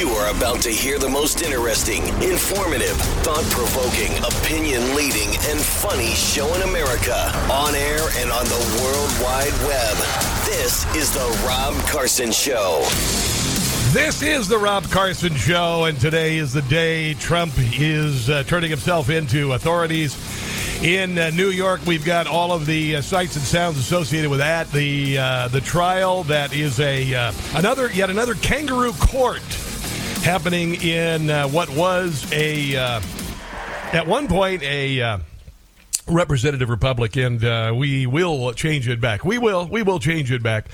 You are about to hear the most interesting, informative, thought provoking, opinion leading, and funny show in America on air and on the World Wide Web. This is The Rob Carson Show. This is the Rob Carson Show, and today is the day Trump is uh, turning himself into authorities. In uh, New York, we've got all of the uh, sights and sounds associated with that. The uh, the trial that is a uh, another yet another kangaroo court happening in uh, what was a uh, at one point a representative republic and uh, we will change it back. We will we will change it back.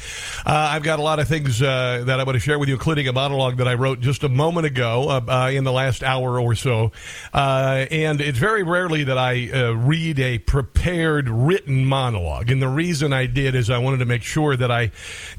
Uh, i've got a lot of things uh, that i want to share with you including a monologue that i wrote just a moment ago uh, uh, in the last hour or so. Uh, and it's very rarely that i read a prepared written monologue. And the reason i did is i wanted to make sure that i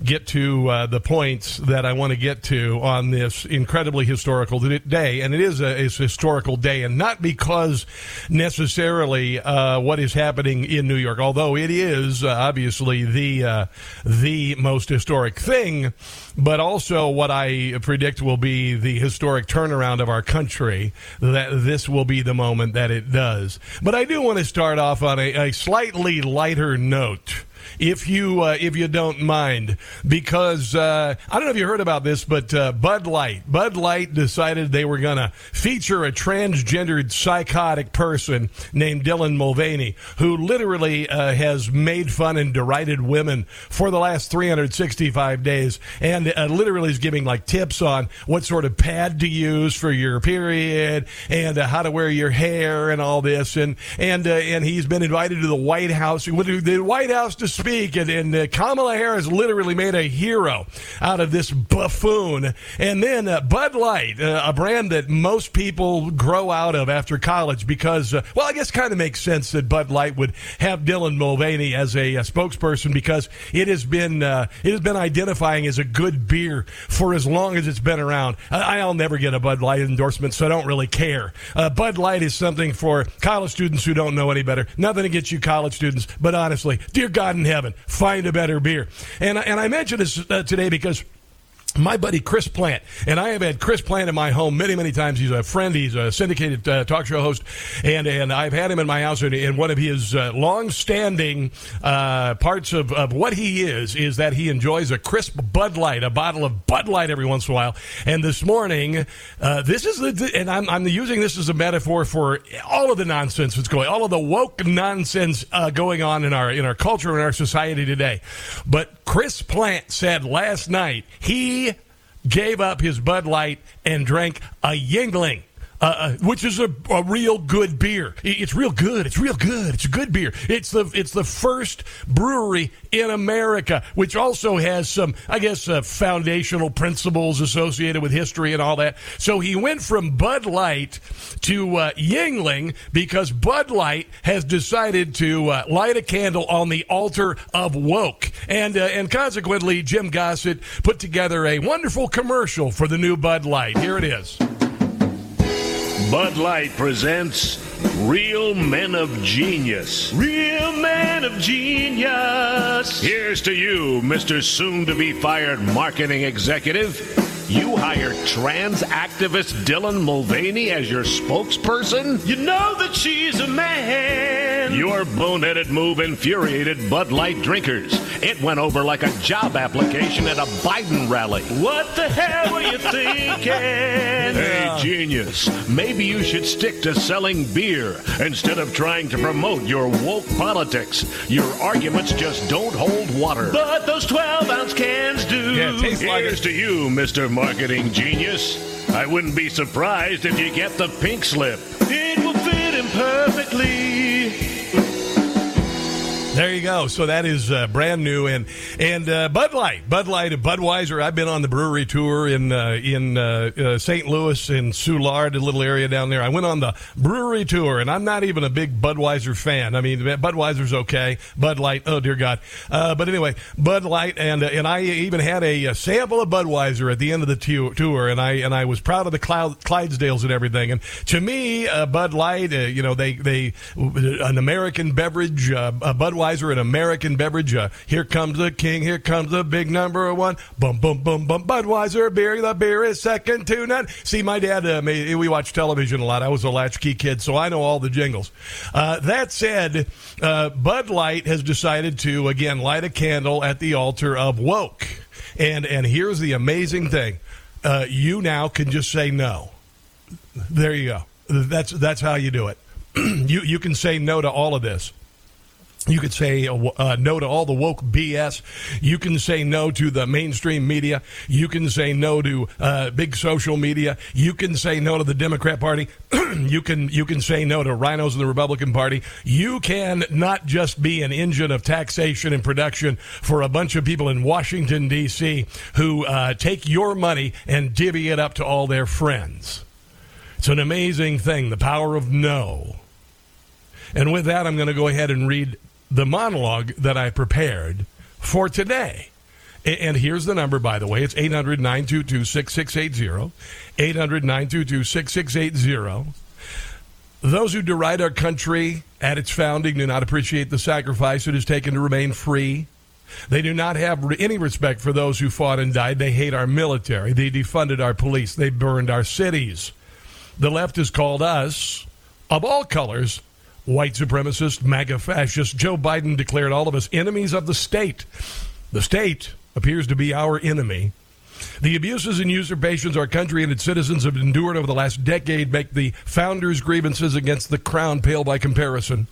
get to the points that i want to get to on this incredibly historical day. And it is a, a historical day and not because necessarily what is happening in New York, although it is uh, obviously the uh, the most historic thing, but also what I predict will be the historic turnaround of our country. That this will be the moment that it does. But I do want to start off on a, a slightly lighter note if you uh, if you don't mind, because uh, I don't know if you heard about this, but uh, Bud Light Bud Light decided they were going to feature a transgendered psychotic person named Dylan Mulvaney, who literally uh, has made fun and derided women for the last 365 days, and uh, literally is giving like tips on what sort of pad to use for your period and uh, how to wear your hair and all this, and and and he's been invited to the White House. The White House to speak, and, and uh, Kamala Harris literally made a hero out of this buffoon. And then uh, Bud Light, uh, a brand that most people grow out of after college because, uh, well, I guess kind of makes sense that Bud Light would have Dylan Mulvaney as a, a spokesperson because it has been uh, it has been identifying as a good beer for as long as it's been around. I, will never get a Bud Light endorsement, so I don't really care. Uh, Bud Light is something for college students who don't know any better. Nothing against you college students, but honestly, dear God in heaven, find a better beer. And, and I mention this uh, today because my buddy Chris Plante, and I have had Chris Plante in my home many, many times. He's a friend. He's a syndicated uh, talk show host, and and I've had him in my house. And, and one of his uh, long-standing uh, parts of, of what he is is that he enjoys a crisp Bud Light, a bottle of Bud Light every once in a while. And this morning, uh, this is the, and I'm, I'm using this as a metaphor for all of the nonsense that's going, all of the woke nonsense uh, going on in our in our culture and our society today. But Chris Plante said last night he gave up his Bud Light and drank a Yuengling. Uh, uh, which is a, a, real good beer. It's real good. It's real good. It's a good beer. It's the it's the first brewery in America, which also has some, I guess, uh, foundational principles associated with history and all that. So he went from Bud Light to uh, Yuengling because Bud Light has decided to uh, light a candle on the altar of woke, and and consequently, Jim Gossett put together a wonderful commercial for the new Bud Light. Here it is. Bud Light presents Real Men of Genius. Real Men of Genius. Here's to you, Mr. Soon to be fired marketing executive. You hired trans activist Dylan Mulvaney as your spokesperson? You know that she's a man. Your boneheaded move infuriated Bud Light drinkers. It went over like a job application at a Biden rally. What the hell were you thinking? Hey, genius. Maybe you should stick to selling beer instead of trying to promote your woke politics. Your arguments just don't hold water. But those 12 ounce cans do. Yeah, tastes like Here's to you, Mr marketing genius. I wouldn't be surprised if you get the pink slip. It will fit him perfectly. There you go. So that is uh, brand new, and and uh, Bud Light, Bud Light, and Budweiser. I've been on the brewery tour in uh, in uh, uh, St. Louis in Soulard, a little area down there. I went on the brewery tour, and I'm not even a big Budweiser fan. I mean, Budweiser's okay. Bud Light, oh dear God. Uh, but anyway, Bud Light, and and I even had a, a, sample of Budweiser at the end of the tour, and I and I was proud of the Cloud, Clydesdales and everything. And to me, Bud Light, you know, they they an American beverage, Budweiser Budweiser, an American beverage. Uh, here comes the king. Here comes the big number one. Boom, boom, boom, boom. Budweiser beer. The beer is second to none. See, my dad, uh, we watch television a lot. I was a latchkey kid, so I know all the jingles. Uh, that said, uh, Bud Light has decided to, again, light a candle at the altar of woke. And, and here's the amazing thing uh, you now can just say no. There you go. That's, that's how you do it. you, you can say no to all of this. You could say uh, uh, no to all the woke BS. You can say no to the mainstream media. You can say no to uh, big social media. You can say no to the Democrat Party. you can you can say no to RINOs in the Republican Party. You can not just be an engine of taxation and production for a bunch of people in Washington D.C. who uh, take your money and divvy it up to all their friends. It's an amazing thing, the power of no. And with that, I'm going to go ahead and read the monologue that I prepared for today. And here's the number, by the way. It's 800 922 6680. 800 922 6680. Those who deride our country at its founding do not appreciate the sacrifice it has taken to remain free. They do not have any respect for those who fought and died. They hate our military. They defunded our police. They burned our cities. The left has called us, of all colors, white supremacist, MAGA fascist. Joe Biden declared all of us enemies of the state. The state appears to be our enemy. The abuses and usurpations our country and its citizens have endured over the last decade make the founders' grievances against the crown pale by comparison.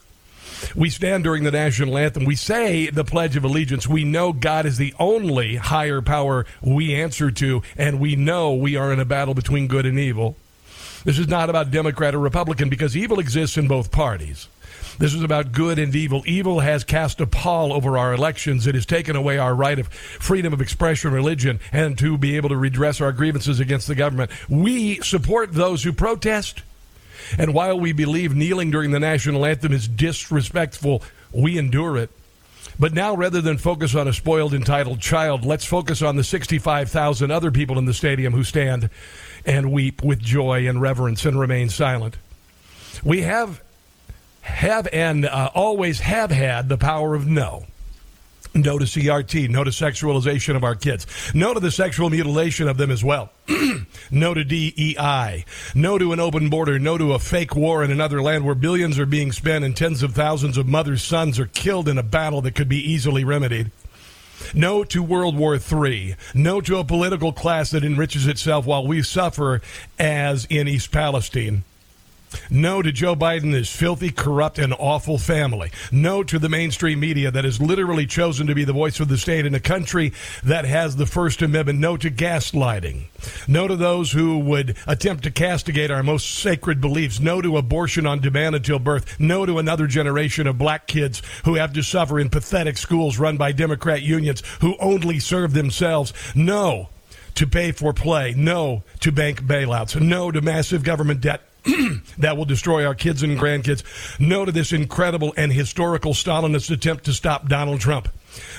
We stand during the national anthem. We say the Pledge of Allegiance. We know God is the only higher power we answer to, and we know we are in a battle between good and evil. This is not about Democrat or Republican because evil exists in both parties. This is about good and evil. Evil has cast a pall over our elections. It has taken away our right of freedom of expression, religion, and to be able to redress our grievances against the government. We support those who protest. And while we believe kneeling during the national anthem is disrespectful, we endure it. But now, rather than focus on a spoiled, entitled child, let's focus on the 65,000 other people in the stadium who stand and weep with joy and reverence and remain silent. We have, have and uh, always have had the power of no. No to CRT. No to sexualization of our kids. No to the sexual mutilation of them as well. no to DEI. No to an open border. No to a fake war in another land where billions are being spent and tens of thousands of mothers' sons are killed in a battle that could be easily remedied. No to World War III. No to a political class that enriches itself while we suffer, as in East Palestine. No to Joe Biden his filthy, corrupt, and awful family. No to the mainstream media that has literally chosen to be the voice of the state in a country that has the First Amendment. No to gaslighting. No to those who would attempt to castigate our most sacred beliefs. No to abortion on demand until birth. No to another generation of black kids who have to suffer in pathetic schools run by Democrat unions who only serve themselves. No to pay for play. No to bank bailouts. No to massive government debt that will destroy our kids and grandkids. No to this incredible and historical Stalinist attempt to stop Donald Trump.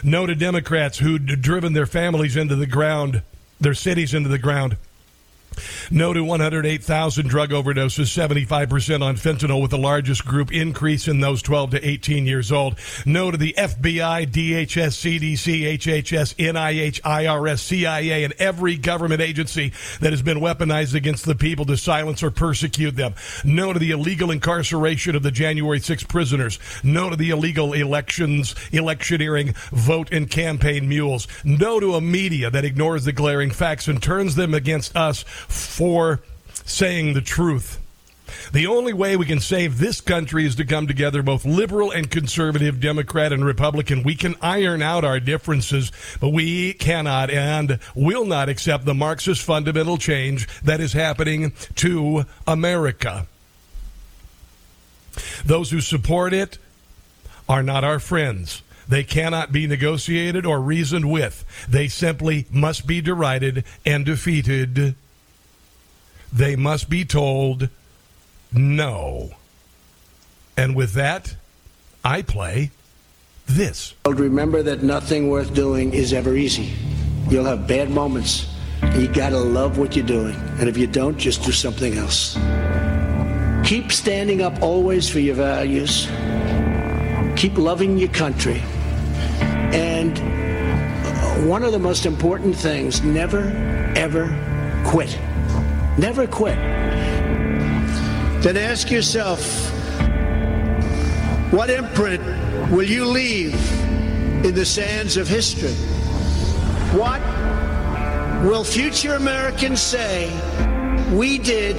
No to Democrats who'd driven their families into the ground, their cities into the ground no to 108,000 drug overdoses, 75% on fentanyl, with the largest group increase in those 12 to 18 years old. No to the FBI, DHS, CDC, HHS, NIH, IRS, CIA, and every government agency that has been weaponized against the people to silence or persecute them. No to the illegal incarceration of the January 6 prisoners. No to the illegal elections, electioneering, vote, and campaign mules. No to a media that ignores the glaring facts and turns them against us for saying the truth. The only way we can save this country is to come together, both liberal and conservative, Democrat and Republican. We can iron out our differences, but we cannot and will not accept the Marxist fundamental change that is happening to America. Those who support it are not our friends. They cannot be negotiated or reasoned with. They simply must be derided and defeated. They must be told no. And with that, I play this. Remember that nothing worth doing is ever easy. You'll have bad moments. You gotta love what you're doing. And if you don't, just do something else. Keep standing up always for your values. Keep loving your country. And one of the most important things never, ever quit. Never quit. Then ask yourself what imprint will you leave in the sands of history? What will future Americans say we did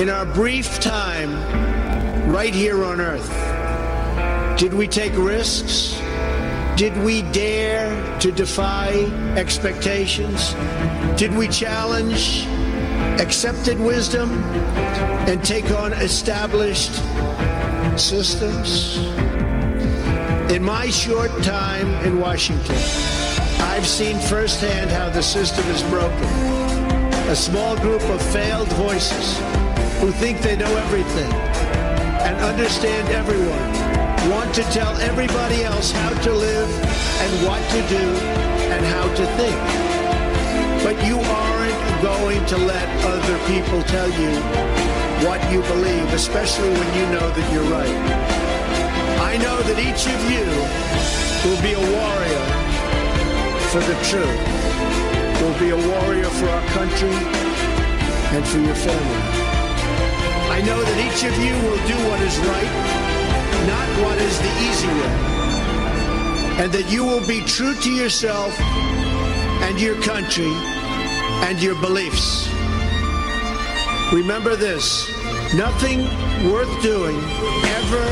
in our brief time right here on Earth? Did we take risks? Did we dare to defy expectations? Did we challenge accepted wisdom and take on established systems? In my short time in Washington, I've seen firsthand how the system is broken. A small group of failed voices who think they know everything and understand everyone want to tell everybody else how to live and what to do and how to think. But you aren't going to let other people tell you what you believe, especially when you know that you're right. I know that each of you will be a warrior for the truth, will be a warrior for our country and for your family. I know that each of you will do what is right not what is the easy way. And that you will be true to yourself and your country and your beliefs. Remember this nothing worth doing ever,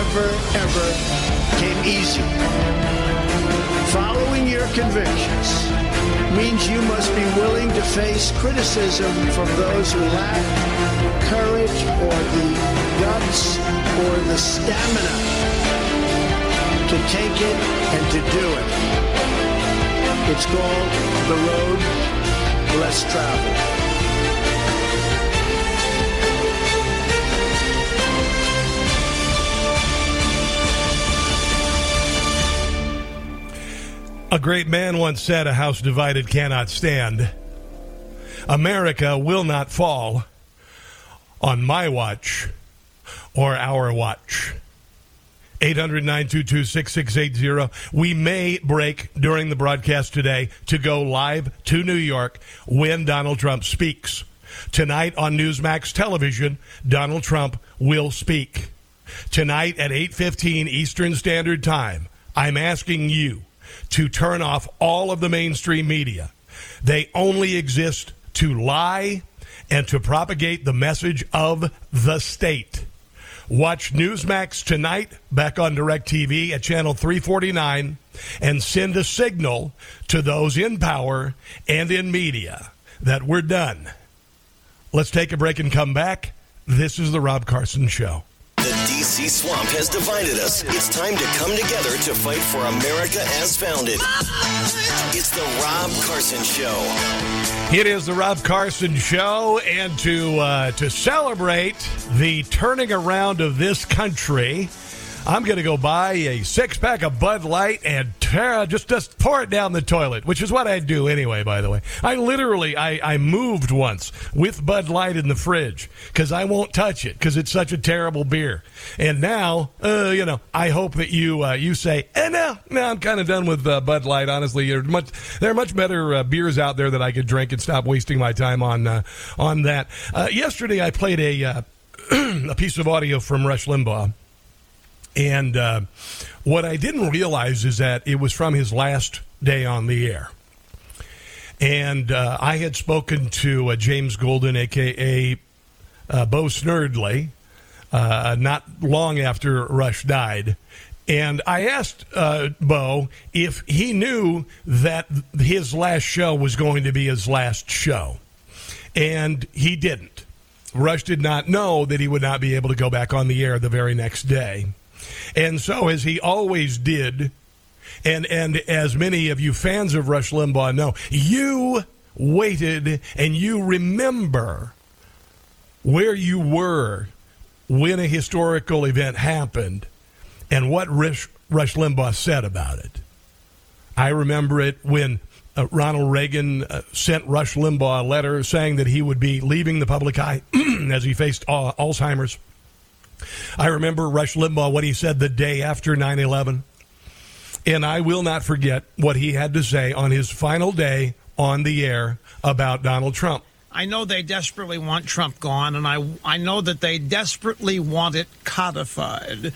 ever, ever came easy. Following your convictions means you must be willing to face criticism from those who lack courage or the guts or the stamina to take it and to do it. It's called the road less traveled. A great man once said, A house divided cannot stand. America will not fall on my watch or our watch. 800 922 6680. We may break during the broadcast today to go live to New York when Donald Trump speaks. Tonight on Newsmax television, Donald Trump will speak. Tonight at 8:15 Eastern Standard Time, I'm asking you to turn off all of the mainstream media. They only exist to lie and to propagate the message of the state. Watch Newsmax tonight back on DirecTV at channel 349 and send a signal to those in power and in media that we're done. Let's take a break and come back. This is The Rob Carson Show. The DC swamp has divided us. It's time to come together to fight for America as founded. It's the Rob Carson Show. It is the Rob Carson Show, and to uh, to celebrate the turning around of this country, I'm going to go buy a six pack of Bud Light and tear, just just pour it down the toilet, which is what I do anyway. By the way, I literally I, I moved once with Bud Light in the fridge because I won't touch it because it's such a terrible beer. And now, uh, you know, I hope that you uh, you say, eh, no, no, I'm kind of done with uh, Bud Light. Honestly, there are much there are much better uh, beers out there that I could drink and stop wasting my time on uh, on that. Uh, yesterday, I played a a piece of audio from Rush Limbaugh and uh, what I didn't realize is that it was from his last day on the air. And uh, I had spoken to uh, James Golden, a.k.a. Uh, Bo Snerdley, uh, not long after Rush died. And I asked uh, Bo if he knew that his last show was going to be his last show. And he didn't. Rush did not know that he would not be able to go back on the air the very next day. And so, as he always did And and as many of you fans of Rush Limbaugh know, you waited and you remember where you were when a historical event happened and what Rush, Rush Limbaugh said about it. I remember it when uh, Ronald Reagan uh, sent Rush Limbaugh a letter saying that he would be leaving the public eye as he faced uh, Alzheimer's. I remember Rush Limbaugh what he said the day after 9 11. And I will not forget what he had to say on his final day on the air about Donald Trump. I know they desperately want Trump gone, and I, I know that they desperately want it codified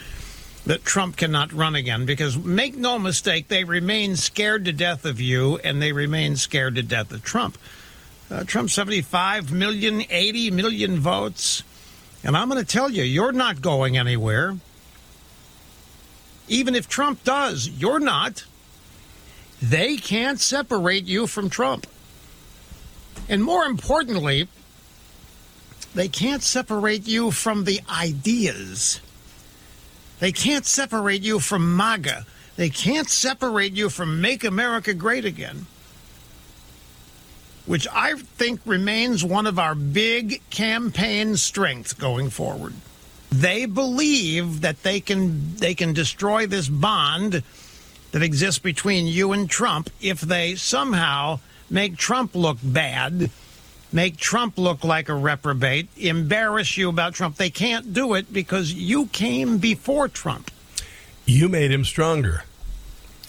that Trump cannot run again because make no mistake, they remain scared to death of you and they remain scared to death of Trump. Uh, Trump 75 million, 80 million votes. And I'm going to tell you, you're not going anywhere. Even if Trump does, you're not. They can't separate you from Trump. And more importantly, they can't separate you from the ideas. They can't separate you from MAGA. They can't separate you from Make America Great Again, which I think remains one of our big campaign strengths going forward. They believe that they can they can destroy this bond that exists between you and Trump if they somehow make Trump look bad make Trump look like a reprobate, embarrass you about Trump. They can't do it because you came before Trump. You made him stronger.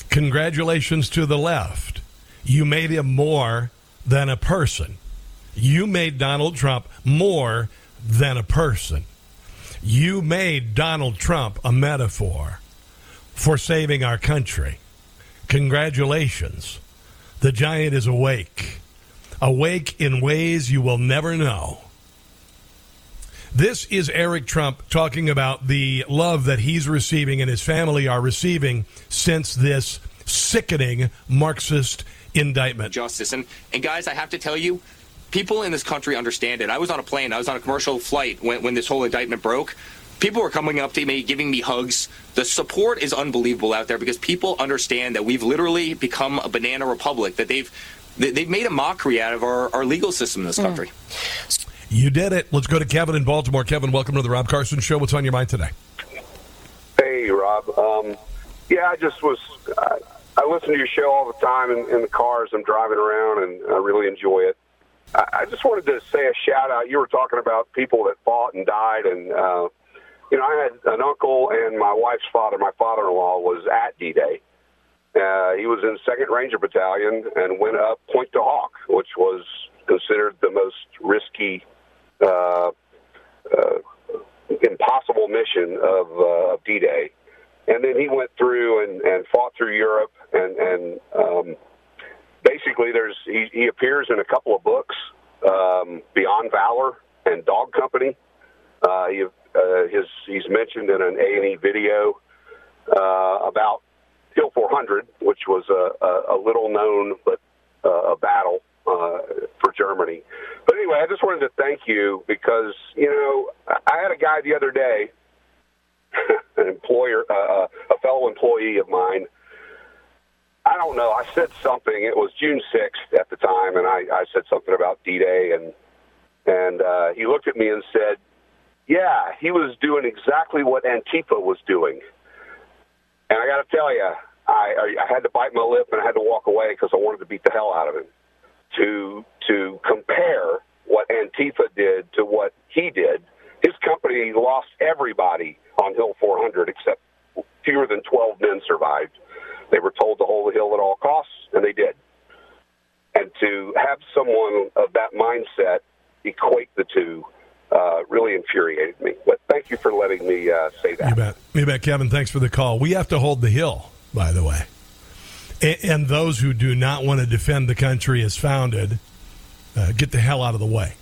Congratulations to the left. You made him more than a person. You made Donald Trump more than a person. You made Donald Trump a metaphor for saving our country. Congratulations. The giant is awake awake in ways you will never know. This is Eric Trump talking about the love that he's receiving and his family are receiving since this sickening Marxist indictment. Justice. And, and guys, I have to tell you, people in this country understand it. I was on a plane, I was on a commercial flight when, when this whole indictment broke. People were coming up to me, giving me hugs. The support is unbelievable out there because people understand that we've literally become a banana republic, that they've they've made a mockery out of our, our legal system in this country. Mm. You did it. Let's go to Kevin in Baltimore. Kevin, welcome to the Rob Carson Show. What's on your mind today? Hey, Rob. Um, yeah, I just was. I, I listen to your show all the time in, in the cars I'm driving around, and I really enjoy it. I, I just wanted to say a shout out. You were talking about people that fought and died, and uh, you know, I had an uncle and my wife's father. My father-in-law was at D-Day, uh, he was in Second Ranger Battalion and went up Pointe du Hoc, which was considered the most risky, uh, uh, impossible mission of, uh, of D-Day. And then he went through and, and fought through Europe, and, and um, basically, there's he, he appears in a couple of books, um, Beyond Valor and Dog Company. Uh, he, uh, his, he's mentioned in an A and E video uh, about Hill 400, which was a, a, a little known but uh, a battle uh, for Germany. But anyway, I just wanted to thank you because you know I had a guy the other day, an employer, uh, a fellow employee of mine. I don't know. I said something. It was June 6th at the time, and I, I said something about D-Day, and and uh, he looked at me and said, "Yeah, he was doing exactly what Antifa was doing." And I got to tell you, I, I had to bite my lip and I had to walk away because I wanted to beat the hell out of him. To to compare what Antifa did to what he did, his company lost everybody on Hill 400 except fewer than 12 men survived. They were told to hold the hill at all costs, and they did. And to have someone of that mindset equate the two uh, really infuriated me. But thank you for letting me uh, say that. You bet. You bet, Kevin. Thanks for the call. We have to hold the hill, by the way. And, and those who do not want to defend the country as founded, uh, get the hell out of the way.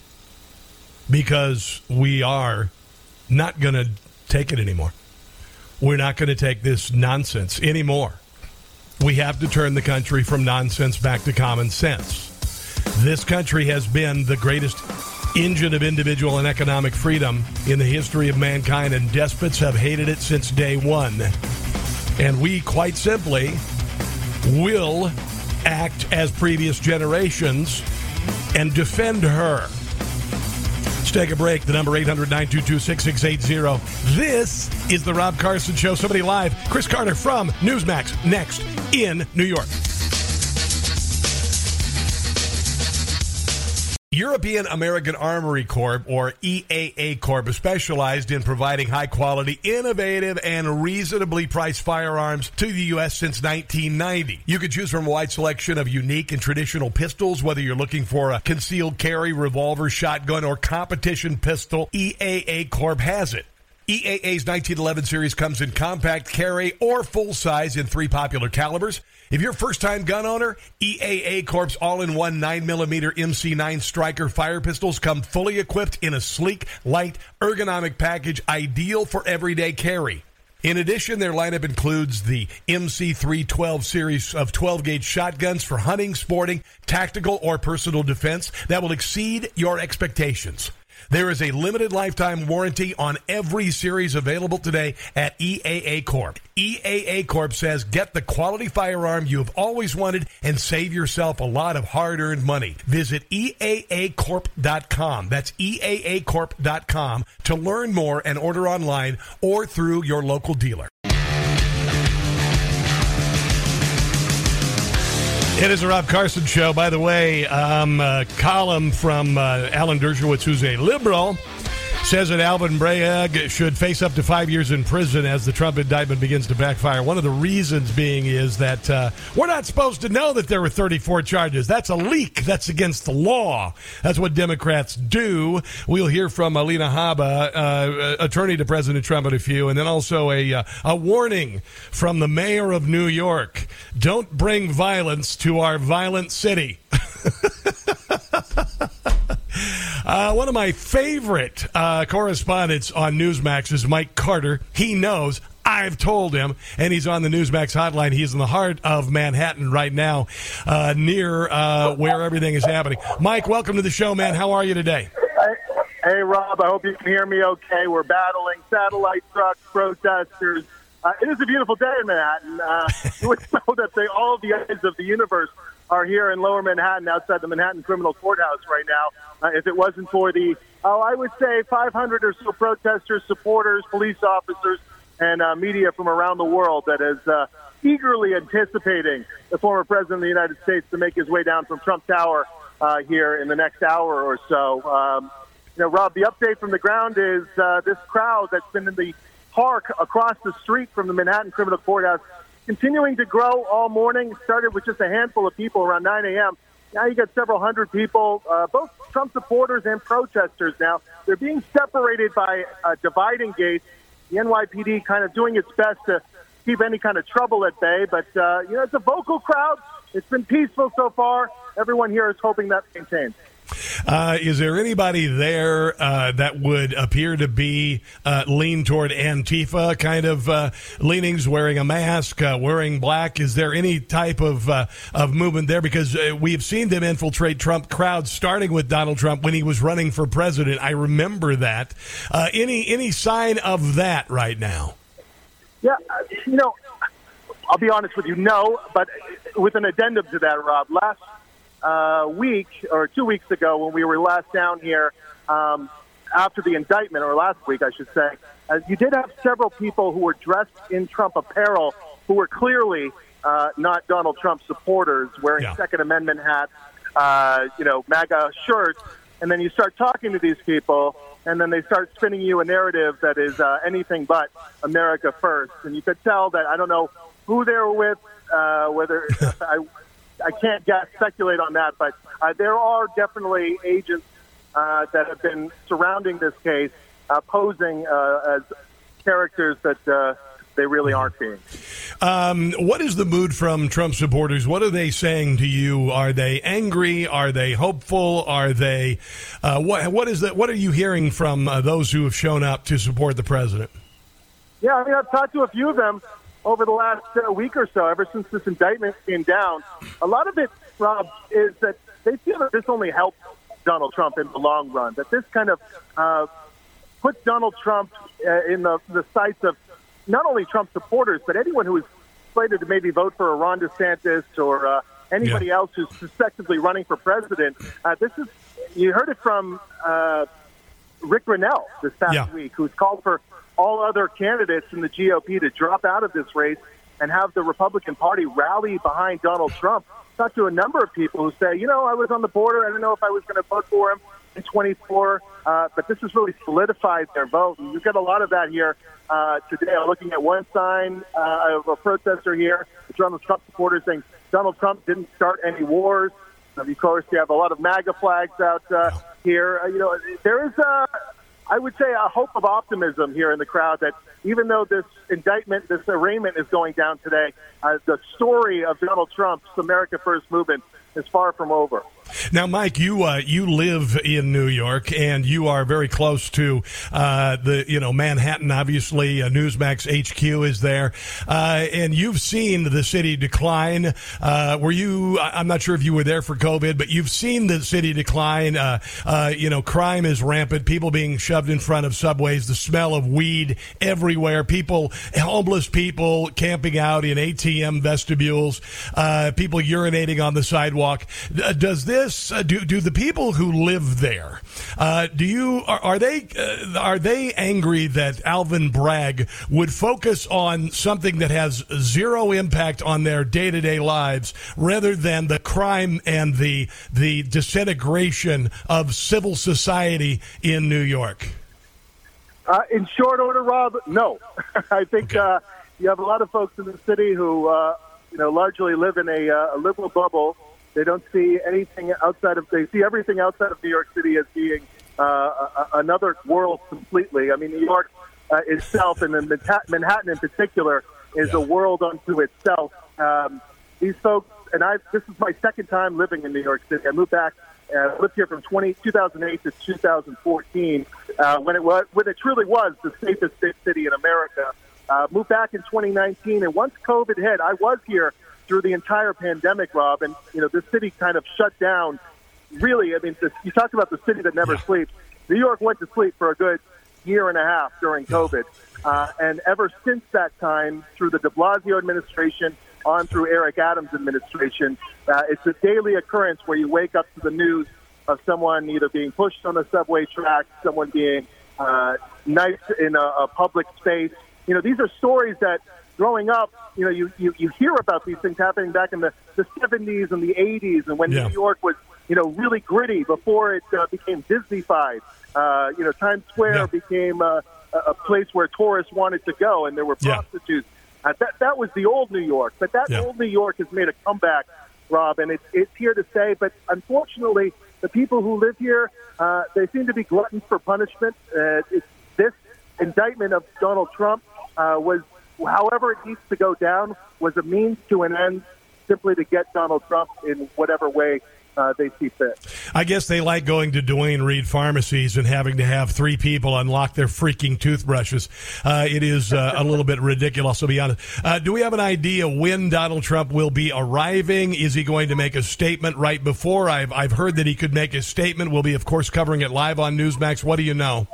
Because we are not going to take it anymore. We're not going to take this nonsense anymore. We have to turn the country from nonsense back to common sense. This country has been the greatest engine of individual and economic freedom in the history of mankind, and despots have hated it since day one. And we, quite simply, will act as previous generations and defend her. Let's take a break. The number 800 922 6680. This is The Rob Carson Show. Somebody live. Chris Carter from Newsmax next in New York. European American Armory Corp, or EAA Corp, is specialized in providing high quality, innovative, and reasonably priced firearms to the U.S. since 1990. You can choose from a wide selection of unique and traditional pistols, whether you're looking for a concealed carry, revolver, shotgun, or competition pistol, EAA Corp has it. EAA's 1911 series comes in compact carry or full size in three popular calibers. If you're a first time gun owner, EAA Corp's all in one 9mm MC9 Striker fire pistols come fully equipped in a sleek, light, ergonomic package ideal for everyday carry. In addition, their lineup includes the MC312 series of 12 gauge shotguns for hunting, sporting, tactical, or personal defense that will exceed your expectations. There is a limited lifetime warranty on every series available today at EAA Corp. EAA Corp says get the quality firearm you have always wanted and save yourself a lot of hard earned money. Visit EAAcorp.com. That's EAAcorp.com to learn more and order online or through your local dealer. It is a Rob Carson show. By the way, um, a column from uh, Alan Dershowitz, who's a liberal, says that Alvin Bragg should face up to five years in prison as the Trump indictment begins to backfire. One of the reasons being is that uh, we're not supposed to know that there were 34 charges. That's a leak. That's against the law. That's what Democrats do. We'll hear from Alina Habba, uh, attorney to President Trump, in a few, and then also a, uh, a warning from the mayor of New York. Don't bring violence to our violent city. Uh, one of my favorite uh, correspondents on Newsmax is Mike Carter. He knows. I've told him, and he's on the Newsmax hotline. He's in the heart of Manhattan right now, uh, near uh, where everything is happening. Mike, welcome to the show, man. How are you today? Hey, Rob. I hope you can hear me okay. We're battling satellite trucks, protesters. Uh, it is a beautiful day in Manhattan. Uh, you would know that they, all the eyes of the universe are here in Lower Manhattan, outside the Manhattan Criminal Courthouse right now. Uh, if it wasn't for the, oh, I would say 500 or so protesters, supporters, police officers, and uh, media from around the world that is uh, eagerly anticipating the former president of the United States to make his way down from Trump Tower uh, here in the next hour or so. Um, you know, Rob, the update from the ground is uh, this crowd that's been in the park across the street from the Manhattan Criminal Courthouse continuing to grow all morning. Started with just a handful of people around 9 a.m. Now you got several hundred people, uh, both Trump supporters and protesters. Now they're being separated by uh, dividing gate. The NYPD kind of doing its best to keep any kind of trouble at bay, but uh, you know it's a vocal crowd. It's been peaceful so far. Everyone here is hoping that maintains. Uh, is there anybody there uh, that would appear to be uh, lean toward Antifa kind of uh, leanings, wearing a mask, uh, wearing black? Is there any type of uh, of movement there? Because we've seen them infiltrate Trump crowds, starting with Donald Trump when he was running for president. I remember that. any any sign of that right now? Yeah, you know, I'll be honest with you, no, but with an addendum to that, Rob. Last uh, week or two weeks ago when we were last down here um, after the indictment, or last week, I should say, uh, you did have several people who were dressed in Trump apparel who were clearly uh, not Donald Trump supporters, wearing yeah. Second Amendment hats, uh, you know, MAGA shirts, and then you start talking to these people, and then they start spinning you a narrative that is uh, anything but America first. And you could tell that I don't know who they were with, uh, whether I I can't guess, speculate on that, but uh, there are definitely agents uh, that have been surrounding this case, uh, posing uh, as characters that uh, they really aren't being. Um, what is the mood from Trump supporters? What are they saying to you? Are they angry? Are they hopeful? Are they uh, what? What is that? What are you hearing from those who have shown up to support the president? Yeah, I mean, I've talked to a few of them over the last uh, week or so, ever since this indictment came down, a lot of it, Rob, is that they feel that this only helps Donald Trump in the long run. That this kind of uh, puts Donald Trump uh, in the, the sights of not only Trump supporters, but anyone who is slated to maybe vote for a Ron DeSantis or uh, anybody Yeah. else who's suspectively running for president. Uh, this is you heard it from uh, Rick Grinnell this past Yeah. week, who's called for all other candidates in the GOP to drop out of this race and have the Republican Party rally behind Donald Trump. Talked to a number of people who say, you know, I was on the border. I didn't know if I was going to vote for him in 24, uh, but this has really solidified their vote. And you've got a lot of that here uh, today. I'm looking at one sign uh, of a protester here, a Donald Trump supporter saying Donald Trump didn't start any wars. Of course, you have a lot of MAGA flags out uh, here. Uh, you know, there is a, I would say, a hope of optimism here in the crowd that even though this indictment, this arraignment is going down today, uh, the story of Donald Trump's America First movement is far from over. Now, Mike, you uh, you live in New York, and you are very close to uh, the you know Manhattan. Obviously, uh, Newsmax HQ is there, uh, and you've seen the city decline. Uh, were you? I'm not sure if you were there for COVID, but you've seen the city decline. Uh, you know, crime is rampant. People being shoved in front of subways. The smell of weed everywhere. People, homeless people camping out in ATM vestibules. People urinating on the sidewalk. Does this? Uh, do do the people who live there? Uh, do you are, are they uh, are they angry that Alvin Bragg would focus on something that has zero impact on their day to day lives rather than the crime and the the disintegration of civil society in New York? Uh, in short order, Rob, no. I think uh, you have a lot of folks in the city who, uh, you know, largely live in a, uh, a liberal bubble. They don't see anything outside of. They see everything outside of New York City as being uh, a, another world completely. I mean, New York uh, itself, and then Manhattan, in particular, is a world unto itself. Um, these folks, and I. This is my second time living in New York City. I moved back. Uh, lived here from 20, 2008 to 2014, uh, when it was when it truly was the safest big city in America. Uh, moved back in 2019, and once COVID hit, I was here through the entire pandemic, Rob, and you know the city kind of shut down. Really, I mean, this, you talked about the city that never sleeps. New York went to sleep for a good year and a half during COVID, uh, and ever since that time, through the De Blasio administration, on through Eric Adams' administration, uh, it's a daily occurrence where you wake up to the news of someone either being pushed on a subway track, someone being uh, knifed in a, a public space. You know, these are stories that growing up, you know, you, you, you hear about these things happening back in the, the 70s and the 80s and when Yeah. New York was, you know, really gritty before it uh, became Disneyfied. Uh, you know, Times Square Yeah. became uh, a, place where tourists wanted to go and there were Yeah. prostitutes. Uh, that, that was the old New York. But that Yeah. old New York has made a comeback, Rob, and it's, it's here to stay. But unfortunately, the people who live here, uh, they seem to be gluttons for punishment. Uh, it's, this indictment of Donald Trump uh, was, however it needs to go down, was a means to an end simply to get Donald Trump in whatever way uh, they see fit. I guess they like going to Duane Reade pharmacies and having to have three people unlock their freaking toothbrushes. Uh, it is uh, a little bit ridiculous, to be honest. Uh, do we have an idea when Donald Trump will be arriving? Is he going to make a statement right before? I've, I've heard that he could make a statement. We'll be, of course, covering it live on Newsmax. What do you know?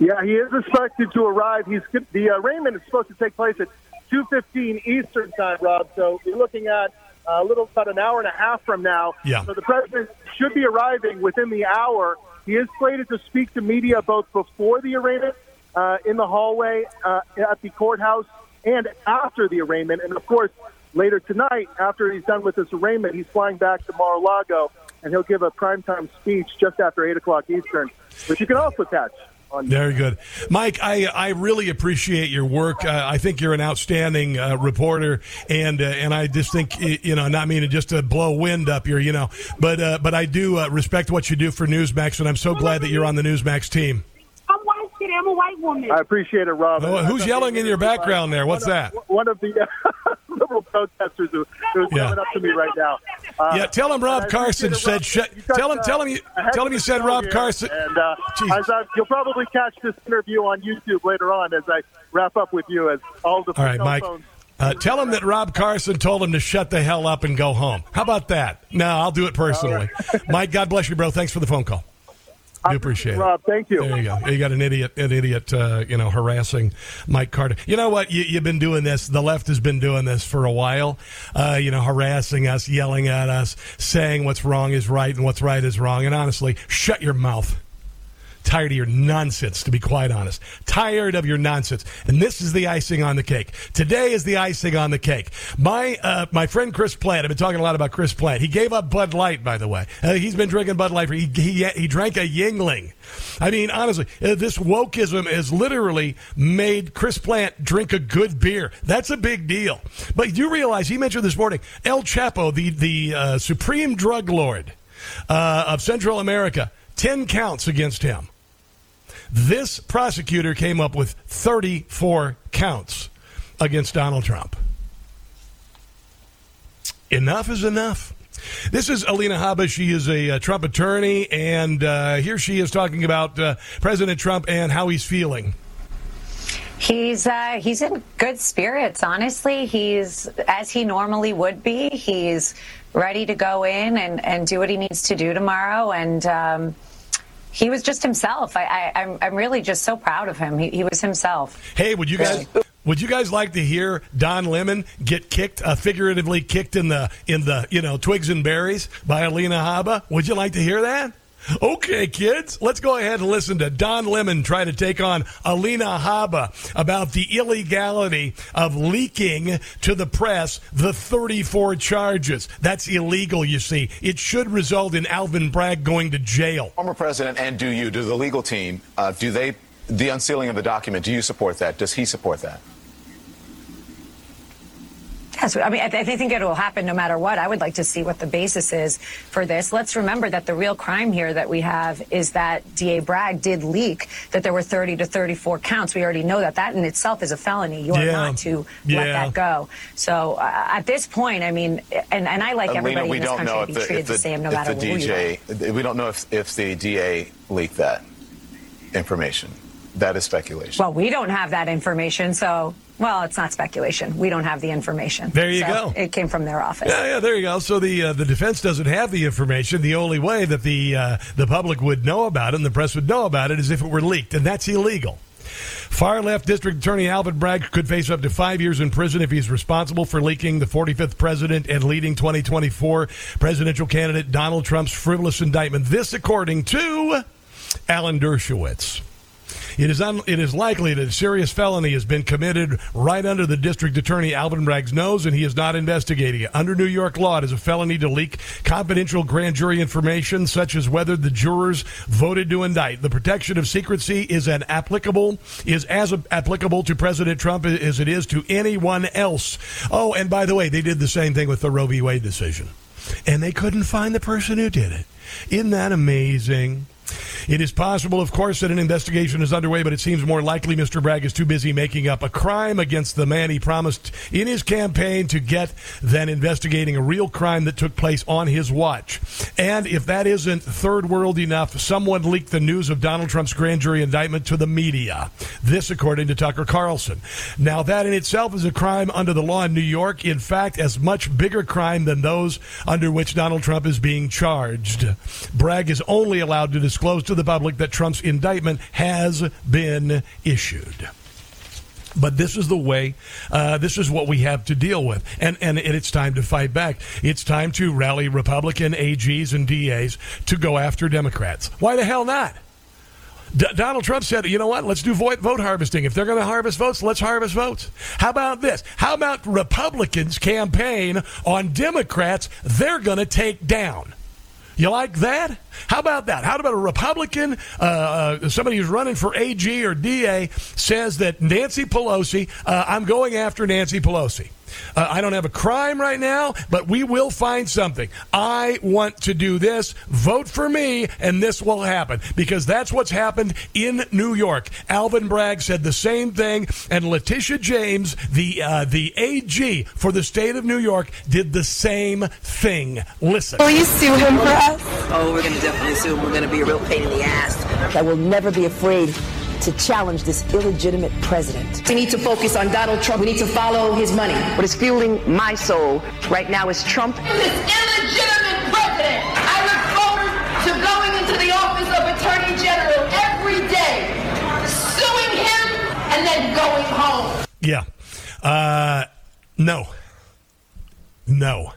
Yeah, he is expected to arrive. He's the arraignment is supposed to take place at 2:15 Eastern time, Rob. So you're looking at a little about an hour and a half from now. Yeah. So the president should be arriving within the hour. He is slated to speak to media both before the arraignment uh, in the hallway uh, at the courthouse and after the arraignment. And of course, later tonight, after he's done with this arraignment, he's flying back to Mar-a-Lago and he'll give a primetime speech just after 8 o'clock Eastern, which you can also catch Very good, Mike. I I really appreciate your work. Uh, I think you're an outstanding uh, reporter, and uh, and I just think you know, not meaning just to blow wind up here, you know, but uh, but I do uh, respect what you do for Newsmax, and I'm so glad that you're on the Newsmax team. I'm white city. I'm a white woman. I appreciate it, Rob. Oh, who's yelling in your background there? What's one that? One of the uh, liberal protesters who, who's Yeah. coming up to me right now. Uh, Yeah, tell him Rob Carson said. Sh- tell him, uh, tell him, you, tell him you said Rob here. Carson. And uh, as I, you'll probably catch this interview on YouTube later on as I wrap up with you as all the All right, Mike. Uh, tell him that Rob Carson told him to shut the hell up and go home. How about that? No, I'll do it personally. Mike, God bless you, bro. Thanks for the phone call. Do appreciate it, Rob, thank you. There you go. You got an idiot, an idiot, uh, you know, harassing Mike Carter. You know what? You, you've been doing this. The left has been doing this for a while. Uh, you know, harassing us, yelling at us, saying what's wrong is right and what's right is wrong. And honestly, shut your mouth. Tired of your nonsense, to be quite honest. Tired of your nonsense. And this is the icing on the cake. Today is the icing on the cake. My uh, my friend Chris Plante, I've been talking a lot about Chris Plante. He gave up Bud Light, by the way. Uh, he's been drinking Bud Light. For, he, he, he drank a Yuengling. I mean, honestly, uh, this wokeism has literally made Chris Plante drink a good beer. That's a big deal. But you realize, he mentioned this morning, El Chapo, the, the uh, supreme drug lord uh, of Central America, 10 counts against him. This prosecutor came up with 34 counts against Donald Trump. Enough is enough. This is Alina Habba. She is a, Trump attorney, and uh, here she is talking about uh, President Trump and how he's feeling. He's uh, he's in good spirits. Honestly, he's as he normally would be. He's ready to go in and, and do what he needs to do tomorrow, and. Um, he was just himself. I, I, I'm, I'm really just so proud of him. He, he was himself. Hey, would you guys would you guys like to hear Don Lemon get kicked, uh, figuratively kicked in the in the you know twigs and berries by Alina Habba? Would you like to hear that? Okay, kids, let's go ahead and listen to Don Lemon try to take on Alina Habba about the illegality of leaking to the press the 34 charges. That's illegal, you see. It should result in Alvin Bragg going to jail. Former president and do you, do the legal team, uh, do they, the unsealing of the document, do you support that? Does he support that? Yes, I mean, I, th- I think it will happen no matter what. I would like to see what the basis is for this. Let's remember that the real crime here that we have is that DA Bragg did leak that there were 30 to 34 counts. We already know that. That in itself is a felony. You are Yeah. not to Yeah. let that go. So uh, at this point, I mean, and, and I like Alina, everybody we in this don't country know to be the, treated the, the, same no if matter the who you are. DJ, we don't know if, if the DA leaked that information. That is speculation. Well, we don't have that information, so well, it's not speculation. We don't have the information. There you So go. It came from their office. Yeah, yeah, there you go. So the uh, the defense doesn't have the information. The only way that the uh, the public would know about it and the press would know about it is if it were leaked, and that's illegal. Far left District Attorney Alvin Bragg could face up to five years in prison if he's responsible for leaking the 45th president and leading 2024 presidential candidate Donald Trump's frivolous indictment. This, according to Alan Dershowitz. It is, un- it is likely that a serious felony has been committed right under the district attorney Alvin Bragg's nose, and he is not investigating it. Under New York law, it is a felony to leak confidential grand jury information, such as whether the jurors voted to indict. The protection of secrecy is an applicable is as applicable to President Trump as it is to anyone else. Oh, and by the way, they did the same thing with the Roe v. Wade decision, and they couldn't find the person who did it. Isn't that amazing? It is possible, of course, that an investigation is underway, but it seems more likely Mr. Bragg is too busy making up a crime against the man he promised in his campaign to get than investigating a real crime that took place on his watch. And if that isn't third world enough, someone leaked the news of Donald Trump's grand jury indictment to the media. This, according to Tucker Carlson. Now, that in itself is a crime under the law in New York. In fact, as much bigger crime than those under which Donald Trump is being charged. Bragg is only allowed to disclose to the public that Trump's indictment has been issued. But this is the way, uh, this is what we have to deal with. And, and it's time to fight back. It's time to rally Republican AGs and DAs to go after Democrats. Why the hell not? D- Donald Trump said, you know what? Let's do vote, vote harvesting. If they're going to harvest votes, let's harvest votes. How about this? How about Republicans campaign on Democrats they're going to take down? You like that? How about that? How about a Republican, uh, uh, somebody who's running for AG or DA, says that Nancy Pelosi, uh, I'm going after Nancy Pelosi. Uh, I don't have a crime right now, but we will find something. I want to do this. Vote for me, and this will happen because that's what's happened in New York. Alvin Bragg said the same thing, and Letitia James, the uh, the AG for the state of New York, did the same thing. Listen. Will you sue him for us? Oh, we're going to definitely sue him. We're going to be a real pain in the ass. I will never be afraid to challenge this illegitimate president. We need to focus on Donald Trump. We need to follow his money. What is fueling my soul right now is Trump. This illegitimate president. I look forward to going into the office of Attorney General every day, suing him, and then going home. Yeah. Uh, no. No.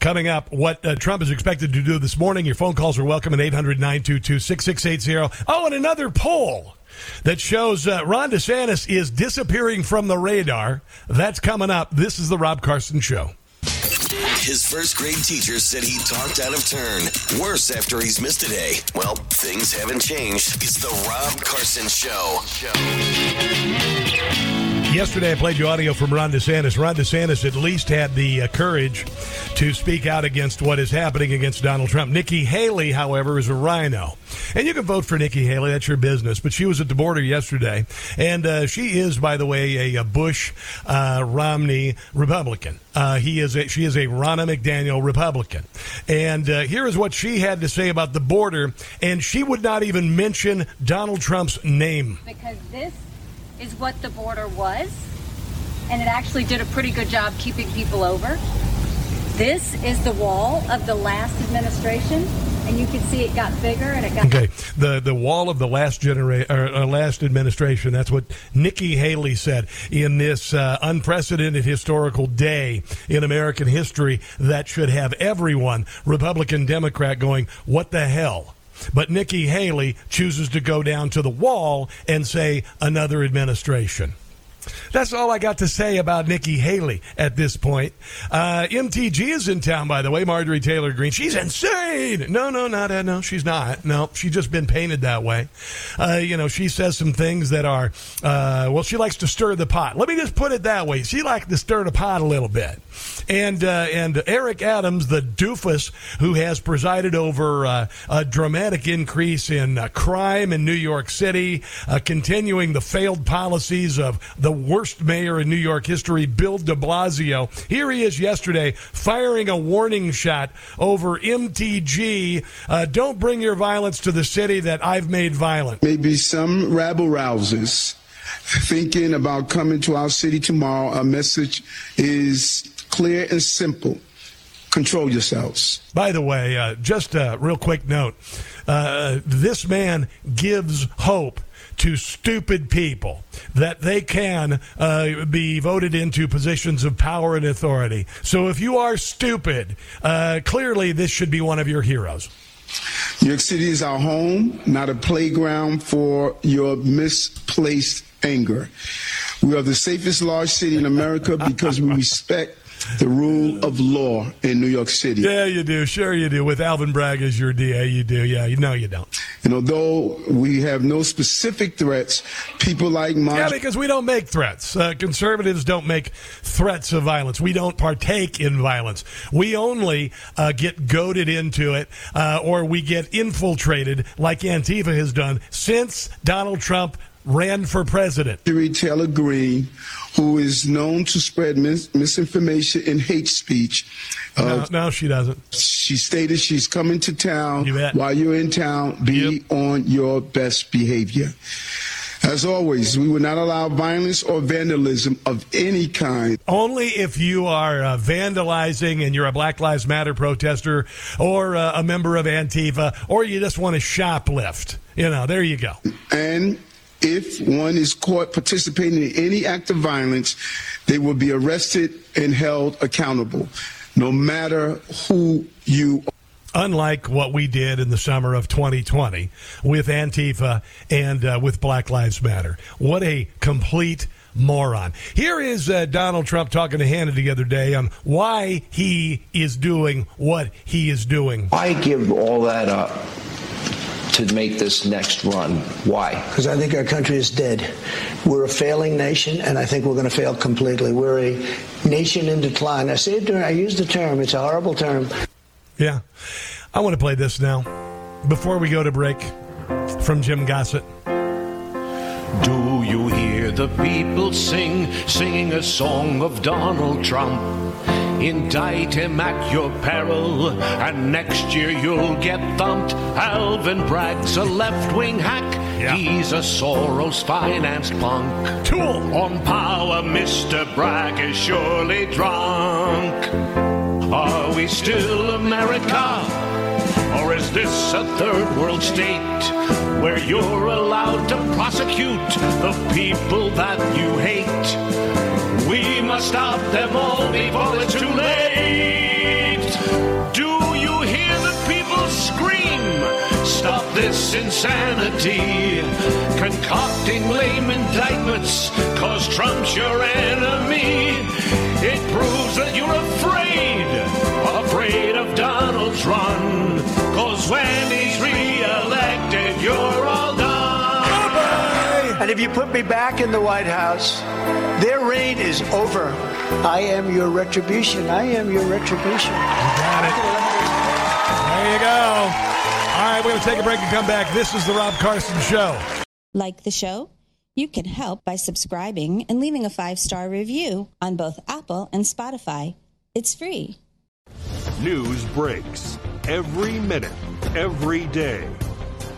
Coming up, what uh, Trump is expected to do this morning. Your phone calls are welcome at 800 922 6680. Oh, and another poll that shows uh, Ron DeSantis is disappearing from the radar. That's coming up. This is the Rob Carson Show. His first grade teacher said he talked out of turn. Worse after he's missed a day. Well, things haven't changed. It's the Rob Carson Show. Yesterday, I played you audio from Ron DeSantis. Ron DeSantis at least had the uh, courage to speak out against what is happening against Donald Trump. Nikki Haley, however, is a RINO. And you can vote for Nikki Haley, that's your business. But she was at the border yesterday. And uh, she is, by the way, a, a Bush uh, Romney Republican. Uh, he is a, she is a Ronna McDaniel Republican. And uh, here is what she had to say about the border. And she would not even mention Donald Trump's name. Because this is what the border was, and it actually did a pretty good job keeping people over. This is the wall of the last administration, and you can see it got bigger and it got. Okay, the the wall of the last genera- or, uh, last administration. That's what Nikki Haley said in this uh, unprecedented historical day in American history that should have everyone, Republican, Democrat, going, "What the hell." But Nikki Haley chooses to go down to the wall and say another administration. That's all I got to say about Nikki Haley at this point. Uh, MTG is in town, by the way. Marjorie Taylor Greene. She's insane. No, no, not uh, no. She's not. No, she's just been painted that way. Uh, you know, she says some things that are uh, well. She likes to stir the pot. Let me just put it that way. She likes to stir the pot a little bit. And uh, and Eric Adams, the doofus who has presided over uh, a dramatic increase in crime in New York City, continuing the failed policies of the worst mayor in New York history, Bill de Blasio. Here he is yesterday firing a warning shot over MTG. Uh, don't bring your violence to the city that I've made violent. Maybe some rabble rousers thinking about coming to our city tomorrow. Our message is clear and simple control yourselves. By the way, uh, just a real quick note uh, this man gives hope to stupid people that they can uh, be voted into positions of power and authority. So if you are stupid, uh, clearly this should be one of your heroes. New York City is our home, not a playground for your misplaced anger. We are the safest large city in America because we respect the rule of law in New York City. Yeah, you do. Sure, you do. With Alvin Bragg as your DA, you do. Yeah, you know you don't. And although we have no specific threats, people like Marge. Yeah, because we don't make threats. Uh, conservatives don't make threats of violence. We don't partake in violence. We only uh, get goaded into it uh, or we get infiltrated like Antifa has done since Donald Trump ran for president. Taylor Greene, who is known to spread mis- misinformation and hate speech. Uh, no, no, she doesn't. She stated she's coming to town. You While you're in town, be yep. on your best behavior. As always, we will not allow violence or vandalism of any kind. Only if you are uh, vandalizing and you're a Black Lives Matter protester or uh, a member of Antifa or you just want to shoplift. You know, there you go. And if one is caught participating in any act of violence, they will be arrested and held accountable, no matter who you are. Unlike what we did in the summer of 2020 with Antifa and uh, with Black Lives Matter. What a complete moron. Here is uh, Donald Trump talking to Hannity the other day on why he is doing what he is doing. I give all that up to make this next run. Why? Because I think our country is dead. We're a failing nation, and I think we're going to fail completely. We're a nation in decline. I say it during, I use the term, it's a horrible term. Yeah. I want to play this now. Before we go to break from Jim Gossett. Do you hear the people sing, singing a song of Donald Trump? Indict him at your peril, and next year you'll get thumped. Alvin Bragg's a left wing hack. Yeah. He's a Soros financed punk. Tool. On power, Mr. Bragg is surely drunk. Are we still America? Or is this a third world state where you're allowed to prosecute? the people that you hate. We must stop them all before it's too late. Do you hear the people scream? Stop this insanity. Concocting lame indictments, cause Trump's your enemy. It proves that you're afraid, afraid of Donald's run. Cause when he's you're all done. And if you put me back in the White House, their reign is over. I am your retribution. I am your retribution. Got it. There you go. All right, we're going to take a break and come back. This is the Rob Carson Show. Like the show? You can help by subscribing and leaving a five star review on both Apple and Spotify. It's free. News breaks every minute, every day.